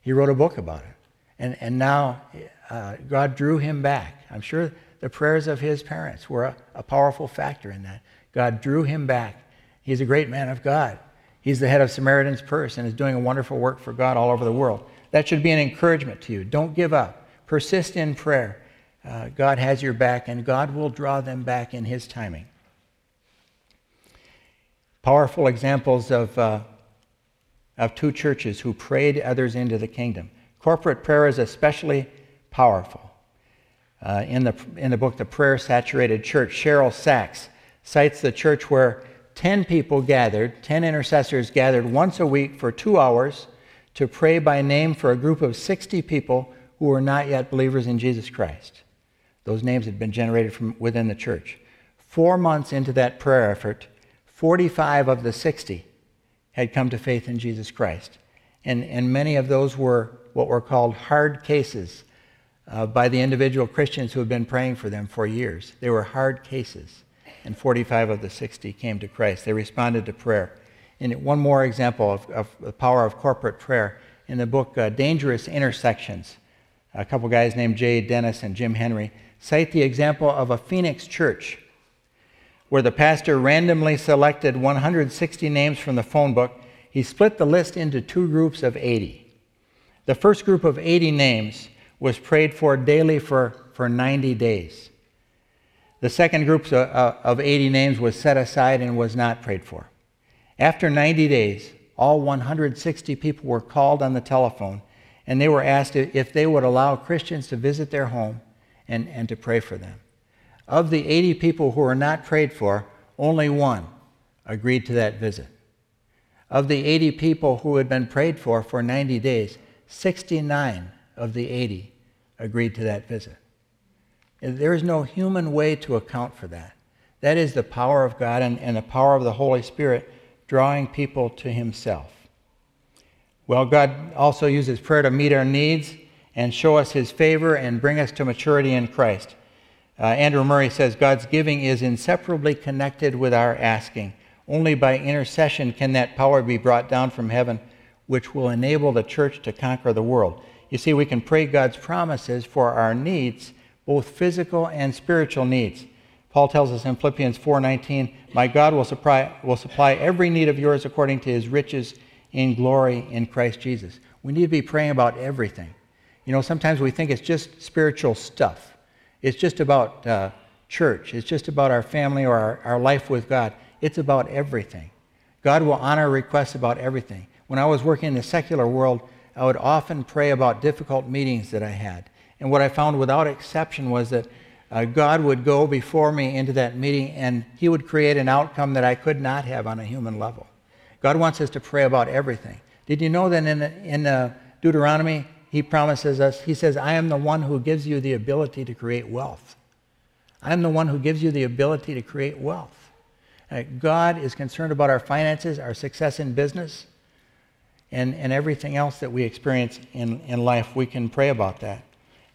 He wrote a book about it. And, and now uh, God drew him back. I'm sure the prayers of his parents were a, a powerful factor in that. God drew him back. He's a great man of God. He's the head of Samaritan's Purse and is doing a wonderful work for God all over the world. That should be an encouragement to you. Don't give up. Persist in prayer. Uh, God has your back, and God will draw them back in His timing. Powerful examples of, uh, of two churches who prayed others into the kingdom. Corporate prayer is especially powerful. Uh, in, the, in the book, The Prayer Saturated Church, Cheryl Sacks cites the church where 10 people gathered, 10 intercessors gathered once a week for two hours to pray by name for a group of 60 people who were not yet believers in Jesus Christ. Those names had been generated from within the church. Four months into that prayer effort, 45 of the 60 had come to faith in Jesus Christ. And, and many of those were what were called hard cases uh, by the individual Christians who had been praying for them for years. They were hard cases. And 45 of the 60 came to Christ. They responded to prayer. And one more example of, of the power of corporate prayer in the book uh, Dangerous Intersections. A couple guys named Jay Dennis and Jim Henry cite the example of a Phoenix church where the pastor randomly selected 160 names from the phone book. He split the list into two groups of 80. The first group of 80 names was prayed for daily for, for 90 days. The second group uh, uh, of 80 names was set aside and was not prayed for. After 90 days, all 160 people were called on the telephone and they were asked if they would allow Christians to visit their home and, and to pray for them. Of the 80 people who were not prayed for, only one agreed to that visit. Of the 80 people who had been prayed for for 90 days, 69 of the 80 agreed to that visit. There is no human way to account for that. That is the power of God and, and the power of the Holy Spirit drawing people to Himself. Well, God also uses prayer to meet our needs and show us His favor and bring us to maturity in Christ. Uh, Andrew Murray says God's giving is inseparably connected with our asking. Only by intercession can that power be brought down from heaven, which will enable the church to conquer the world. You see, we can pray God's promises for our needs, both physical and spiritual needs. Paul tells us in Philippians 4:19, "My God will supply, will supply every need of yours according to his riches in glory in Christ Jesus." We need to be praying about everything. You know, sometimes we think it's just spiritual stuff. It's just about uh, church. It's just about our family or our, our life with God. It's about everything. God will honor requests about everything. When I was working in the secular world, I would often pray about difficult meetings that I had. And what I found without exception was that uh, God would go before me into that meeting and He would create an outcome that I could not have on a human level. God wants us to pray about everything. Did you know that in, in uh, Deuteronomy, He promises us, He says, I am the one who gives you the ability to create wealth. I am the one who gives you the ability to create wealth. Uh, God is concerned about our finances, our success in business, and, and everything else that we experience in, in life. We can pray about that.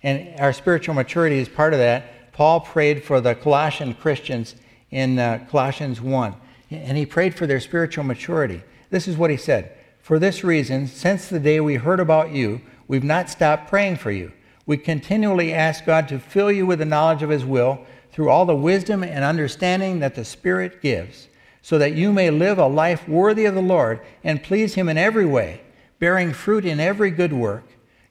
And our spiritual maturity is part of that Paul prayed for the Colossian Christians in uh, Colossians 1, and he prayed for their spiritual maturity. This is what he said For this reason, since the day we heard about you, we've not stopped praying for you. We continually ask God to fill you with the knowledge of his will through all the wisdom and understanding that the Spirit gives, so that you may live a life worthy of the Lord and please him in every way, bearing fruit in every good work,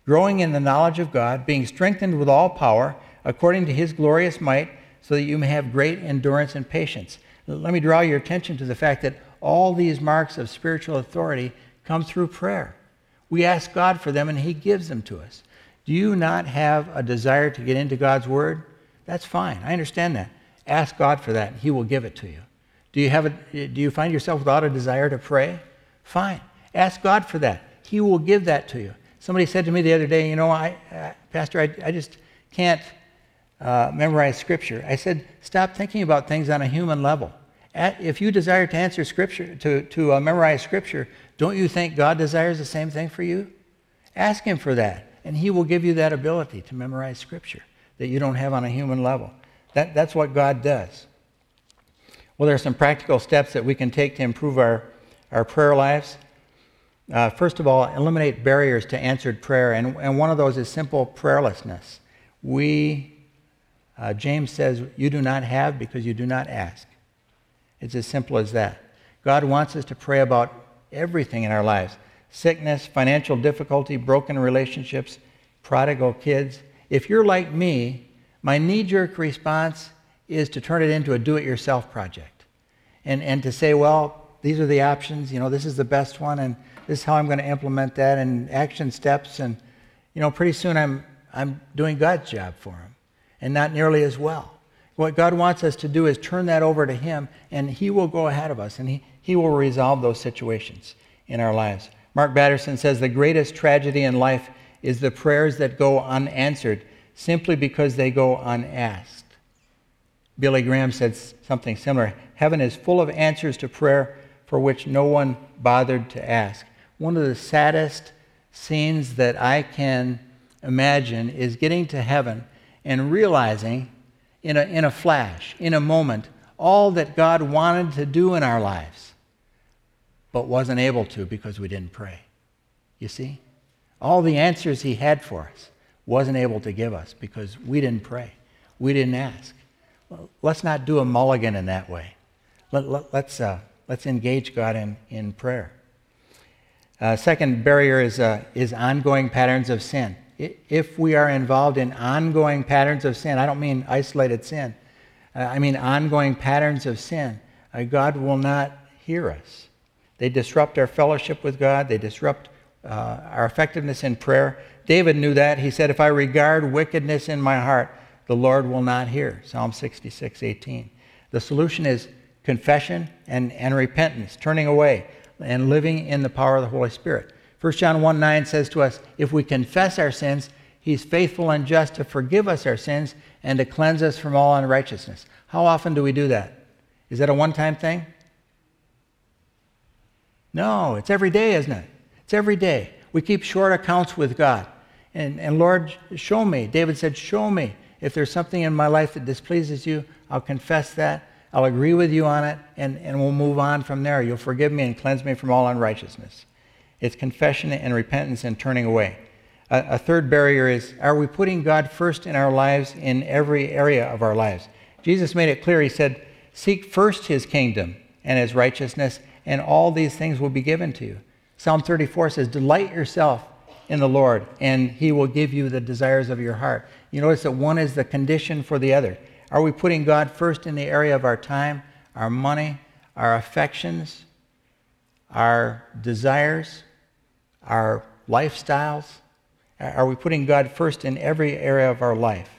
growing in the knowledge of God, being strengthened with all power according to his glorious might, so that you may have great endurance and patience. Let me draw your attention to the fact that all these marks of spiritual authority come through prayer. We ask God for them and he gives them to us. Do you not have a desire to get into God's word? That's fine. I understand that. Ask God for that he will give it to you. Do you have a, do you find yourself without a desire to pray? Fine. Ask God for that. He will give that to you. Somebody said to me the other day, you know, I, uh, Pastor, I, I just can't uh, memorize Scripture. I said, stop thinking about things on a human level. At, if you desire to answer Scripture, to, to uh, memorize Scripture, don't you think God desires the same thing for you? Ask Him for that, and He will give you that ability to memorize Scripture that you don't have on a human level. That, that's what God does. Well, there are some practical steps that we can take to improve our, our prayer lives. Uh, first of all, eliminate barriers to answered prayer, and, and one of those is simple prayerlessness. We, uh, James says, you do not have because you do not ask. It's as simple as that. God wants us to pray about everything in our lives sickness, financial difficulty, broken relationships, prodigal kids. If you're like me, my knee jerk response is to turn it into a do it yourself project and, and to say, well, these are the options, you know, this is the best one, and this is how I'm going to implement that, and action steps. And, you know, pretty soon I'm, I'm doing God's job for him, and not nearly as well. What God wants us to do is turn that over to Him, and He will go ahead of us, and He, he will resolve those situations in our lives. Mark Batterson says the greatest tragedy in life is the prayers that go unanswered simply because they go unasked. Billy Graham said something similar. Heaven is full of answers to prayer for which no one bothered to ask. One of the saddest scenes that I can imagine is getting to heaven and realizing in a, in a flash, in a moment, all that God wanted to do in our lives, but wasn't able to because we didn't pray. You see? All the answers He had for us wasn't able to give us because we didn't pray. We didn't ask. Well, let's not do a mulligan in that way. Let, let, let's, uh, let's engage God in, in prayer. Uh, second barrier is, uh, is ongoing patterns of sin if we are involved in ongoing patterns of sin, I don't mean isolated sin, uh, I mean ongoing patterns of sin, uh, God will not hear us. They disrupt our fellowship with God, they disrupt uh, our effectiveness in prayer. David knew that. He said, If I regard wickedness in my heart, the Lord will not hear. Psalm 66, 18. The solution is confession and, and repentance, turning away and living in the power of the Holy Spirit. 1 John 1 9 says to us, If we confess our sins, he's faithful and just to forgive us our sins and to cleanse us from all unrighteousness. How often do we do that? Is that a one time thing? No, it's every day, isn't it? It's every day. We keep short accounts with God. And, and Lord, show me. David said, Show me. If there's something in my life that displeases you, I'll confess that. I'll agree with you on it, and, and we'll move on from there. You'll forgive me and cleanse me from all unrighteousness. It's confession and repentance and turning away. A, a, third barrier is are we putting God first in our lives in every area of our lives? Jesus made it clear. He said, Seek first his kingdom and his righteousness, and all these things will be given to you. Psalm 34 says, Delight yourself in the Lord, and he will give you the desires of your heart. You notice that one is the condition for the other. Are we putting God first in the area of our time, our money, our affections, our desires? our lifestyles? Are we putting God first in every area of our life?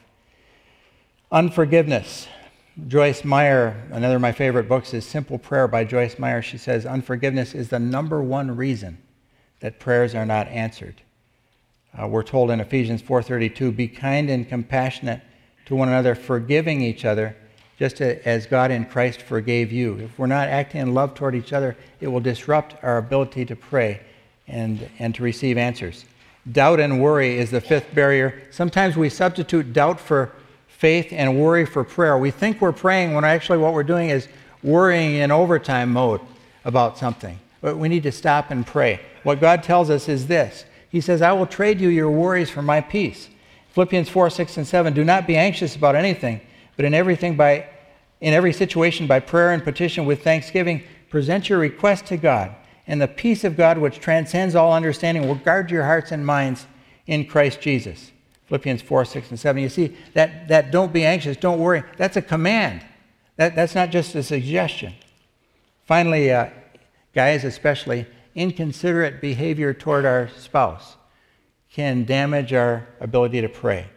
Unforgiveness. Joyce Meyer, another of my favorite books, is Simple Prayer by Joyce Meyer. She says, Unforgiveness is the number one reason that prayers are not answered. Uh, we're told in Ephesians 4:32, "Be kind and compassionate to one another, forgiving each other, just as God in Christ forgave you." If we're not acting in love toward each other, it will disrupt our ability to pray and, and to receive answers. Doubt and worry is the fifth barrier. Sometimes we substitute doubt for faith and worry for prayer. We think we're praying when actually what we're doing is worrying in overtime mode about something. But we need to stop and pray. What God tells us is this He says, I will trade you your worries for my peace. Philippians 4, 6, and 7. Do not be anxious about anything, but in everything by in every situation by prayer and petition with thanksgiving, present your request to God and the peace of God, which transcends all understanding, will guard your hearts and minds in Christ Jesus. Philippians 4, 6, and 7. You see, that, that don't be anxious, don't worry, that's a command. That, that's not just a suggestion. Finally, uh, guys especially, inconsiderate behavior toward our spouse can damage our ability to pray.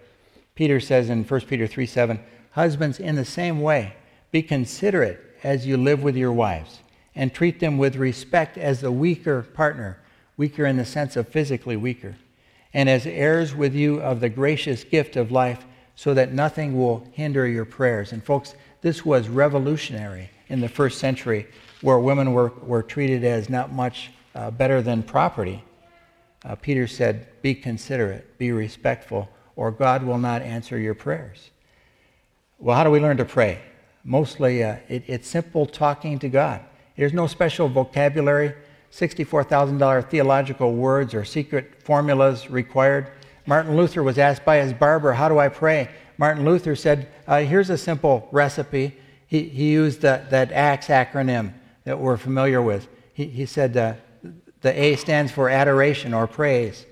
Peter says in 1 Peter 3 7, Husbands, in the same way, be considerate as you live with your wives and treat them with respect as the weaker partner, weaker in the sense of physically weaker, and as heirs with you of the gracious gift of life, so that nothing will hinder your prayers. And, folks, this was revolutionary in the first century, where women were, were treated as not much uh, better than property. Uh, Peter said, Be considerate, be respectful, or God will not answer your prayers. Well, how do we learn to pray? Mostly, uh, it, it's simple talking to God. There's no special vocabulary $64,000 theological words or secret formulas required. Martin Luther was asked by his barber, How do I pray? Martin Luther said, uh, Here's a simple recipe. He, he used the, that ACTS acronym that we're familiar with. He, he said uh, the A stands for adoration or praise.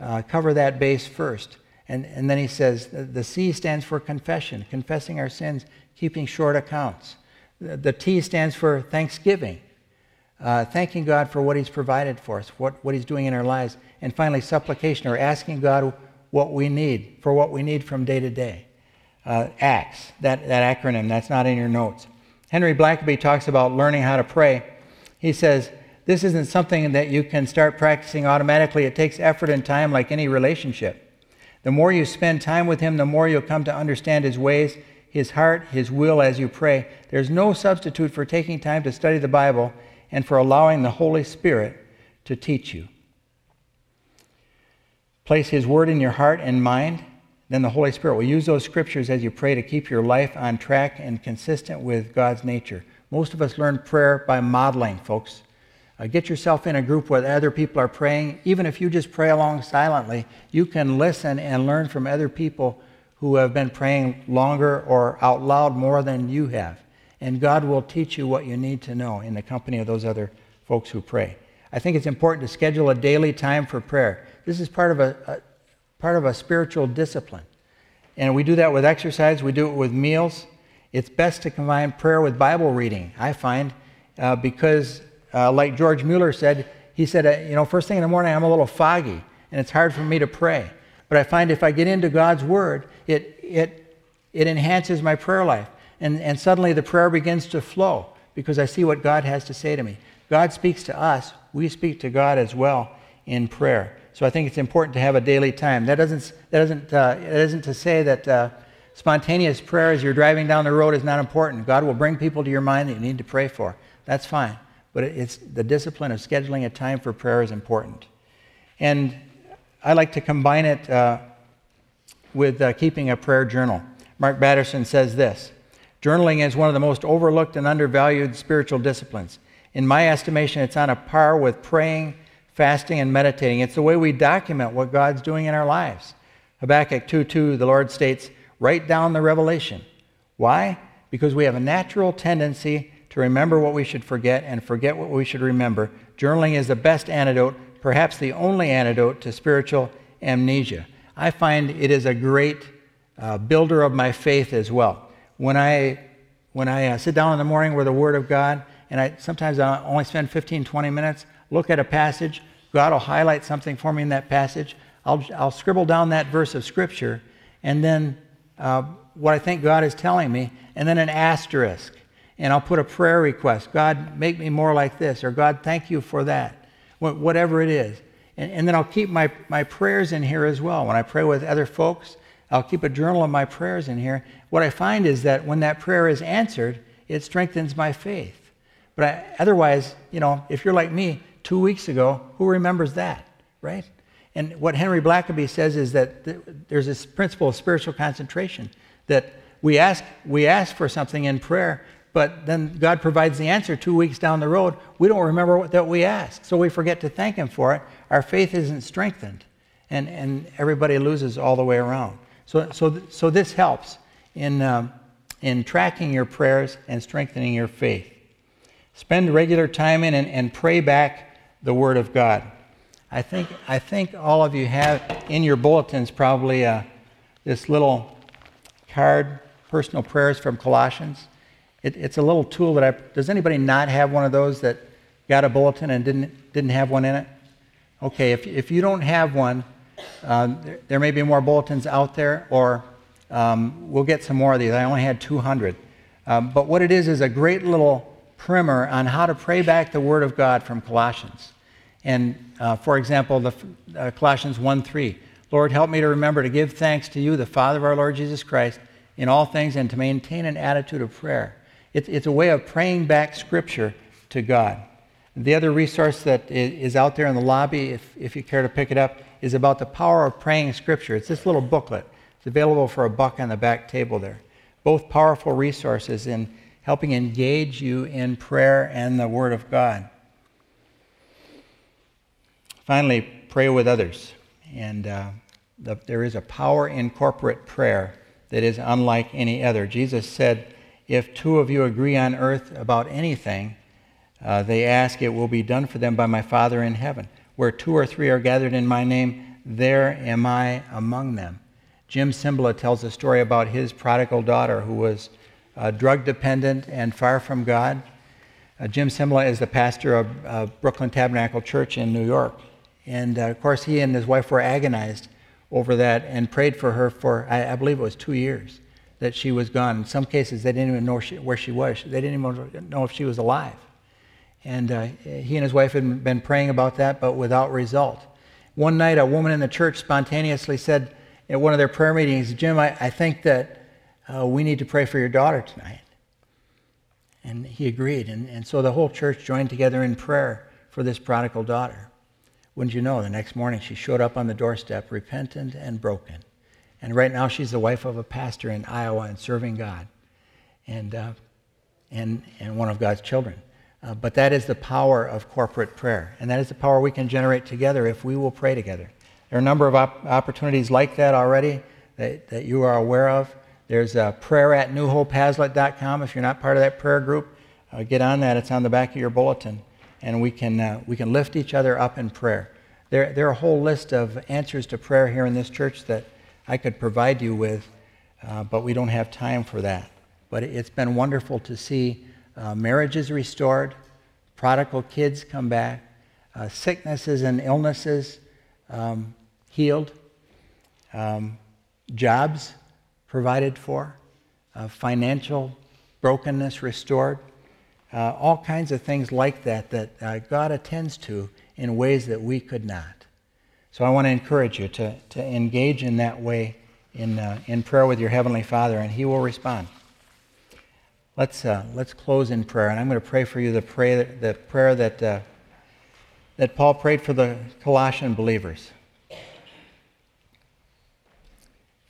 Uh, cover that base first. And, and then he says the C stands for confession, confessing our sins, keeping short accounts. The, the T stands for thanksgiving, uh, thanking God for what he's provided for us, what, what he's doing in our lives. And finally, supplication or asking God what we need, for what we need from day to day. Uh, ACTS, that, that acronym, that's not in your notes. Henry Blackaby talks about learning how to pray. He says, This isn't something that you can start practicing automatically. It takes effort and time like any relationship. The more you spend time with Him, the more you'll come to understand His ways, His heart, His will as you pray. There's no substitute for taking time to study the Bible and for allowing the Holy Spirit to teach you. Place His Word in your heart and mind, then the Holy Spirit will use those scriptures as you pray to keep your life on track and consistent with God's nature. Most of us learn prayer by modeling, folks. Uh, get yourself in a group where other people are praying. Even if you just pray along silently, you can listen and learn from other people who have been praying longer or out loud more than you have. And God will teach you what you need to know in the company of those other folks who pray. I think it's important to schedule a daily time for prayer. This is part of a, a part of a spiritual discipline. And we do that with exercise, we do it with meals. It's best to combine prayer with Bible reading, I find, uh, because uh, like George Mueller said, he said, uh, you know, first thing in the morning, I'm a little foggy and it's hard for me to pray. But I find if I get into God's Word, it, it, it enhances my prayer life. And, and suddenly the prayer begins to flow because I see what God has to say to me. God speaks to us, we speak to God as well in prayer. So I think it's important to have a daily time. That doesn't, that doesn't, uh, that isn't to say that uh, spontaneous prayer as you're driving down the road is not important. God will bring people to your mind that you need to pray for. That's fine but it's the discipline of scheduling a time for prayer is important. And I like to combine it uh, with uh, keeping a prayer journal. Mark Batterson says this Journaling is one of the most overlooked and undervalued spiritual disciplines. In my estimation, it's on a par with praying, fasting, and meditating. It's the way we document what God's doing in our lives. Habakkuk 2 2, the Lord states, Write down the revelation. Why? Because we have a natural tendency to remember what we should forget and forget what we should remember. Journaling is the best antidote, perhaps the only antidote to spiritual amnesia. I find it is a great uh, builder of my faith as well. When I, when I uh, sit down in the morning with the Word of God, and I sometimes I only spend 15, 20 minutes, look at a passage, God will highlight something for me in that passage. I'll, I'll scribble down that verse of Scripture, and then uh, what I think God is telling me, and then an asterisk and I'll put a prayer request God, make me more like this, or God, thank you for that, whatever it is. And, and then I'll keep my, my prayers in here as well. When I pray with other folks, I'll keep a journal of my prayers in here. What I find is that when that prayer is answered, it strengthens my faith. But I, otherwise, you know, if you're like me, two weeks ago, who remembers that, right? And what Henry Blackaby says is that th- there's this principle of spiritual concentration that we ask, we ask for something in prayer, but then God provides the answer two weeks down the road. We don't remember what, that we asked, so we forget to thank Him for it. Our faith isn't strengthened, and, and everybody loses all the way around. So, so, so this helps in, um, in tracking your prayers and strengthening your faith. Spend regular time in and, and pray back the Word of God. I think, I think all of you have in your bulletins probably uh, this little card, personal prayers from Colossians. It, it's a little tool that I. Does anybody not have one of those that got a bulletin and didn't didn't have one in it? Okay, if if you don't have one, uh, there, there, may be more bulletins out there, or um, we'll get some more of these. I only had 200, um, but what it is is a great little primer on how to pray back the Word of God from Colossians. And uh, for example, the uh, Colossians 1:3. Lord, help me to remember to give thanks to you, the Father of our Lord Jesus Christ, in all things, and to maintain an attitude of prayer it's, it's a way of praying back Scripture to God. The other resource that is out there in the lobby, if, if you care to pick it up, is about the power of praying Scripture. It's this little booklet. It's available for a buck on the back table there. Both powerful resources in helping engage you in prayer and the Word of God. Finally, pray with others. And uh, the, there is a power in corporate prayer that is unlike any other. Jesus said, If two of you agree on earth about anything, uh, they ask, it will be done for them by my Father in heaven. Where two or three are gathered in my name, there am I among them. Jim Cymbala tells a story about his prodigal daughter who was uh, drug dependent and far from God. Uh, Jim Cymbala is the pastor of Brooklyn Tabernacle Church in New York. And uh, of course, he and his wife were agonized over that and prayed for her for, I, I, believe it was two years that she was gone. In some cases, they didn't even know where she was, they didn't even know if she was alive. And uh, he and his wife had been praying about that, but without result. One night, a woman in the church spontaneously said at one of their prayer meetings, Jim, I, I think that uh, we need to pray for your daughter tonight. And he agreed. And, and so the whole church joined together in prayer for this prodigal daughter. Wouldn't you know, the next morning she showed up on the doorstep, repentant and broken. And right now she's the wife of a pastor in Iowa and serving God and, uh, and, and one of God's children. Uh, but that is the power of corporate prayer. And that is the power we can generate together if we will pray together. There are a number of op- opportunities like that already that, that you are aware of. There's a prayer at newhopehaslet.com. If you're not part of that prayer group, uh, get on that. It's on the back of your bulletin. And we can, uh, we can lift each other up in prayer. There, there are a whole list of answers to prayer here in this church that I could provide you with, uh, but we don't have time for that. But it's been wonderful to see uh, marriages restored, prodigal kids come back, uh, sicknesses and illnesses um, healed, um, jobs provided for, uh, financial brokenness restored, uh, all kinds of things like that that uh, God attends to in ways that we could not. So I want to encourage you to, to engage in that way in, uh, in prayer with your Heavenly Father, and He will respond. Let's, uh, let's close in prayer. And I'm going to pray for you the, pray, the prayer that, uh, that Paul prayed for the Colossian believers.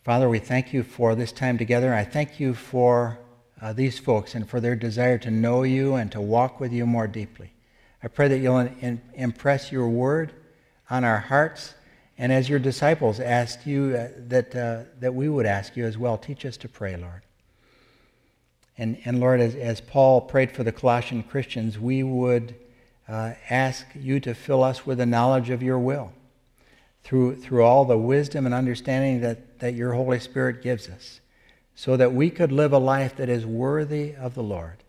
Father, we thank you for this time together. I thank you for uh, these folks and for their desire to know you and to walk with you more deeply. I pray that you'll in, impress your word on our hearts. And as your disciples asked you, uh, that, uh, that we would ask you as well. Teach us to pray, Lord. And, and Lord, as, as Paul prayed for the Colossian Christians, we would uh, ask you to fill us with the knowledge of your will through, through all the wisdom and understanding that, that your Holy Spirit gives us, so that we could live a life that is worthy of the Lord,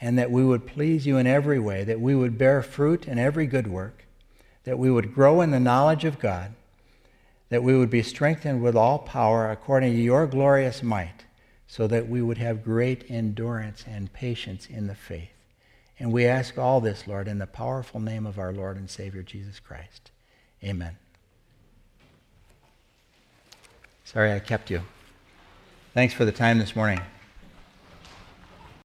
and that we would please you in every way, that we would bear fruit in every good work, that we would grow in the knowledge of God, that we would be strengthened with all power according to your glorious might so that we would have great endurance and patience in the faith. And we ask all this, Lord, in the powerful name of our Lord and Savior Jesus Christ. Amen. Sorry I kept you. Thanks for the time this morning.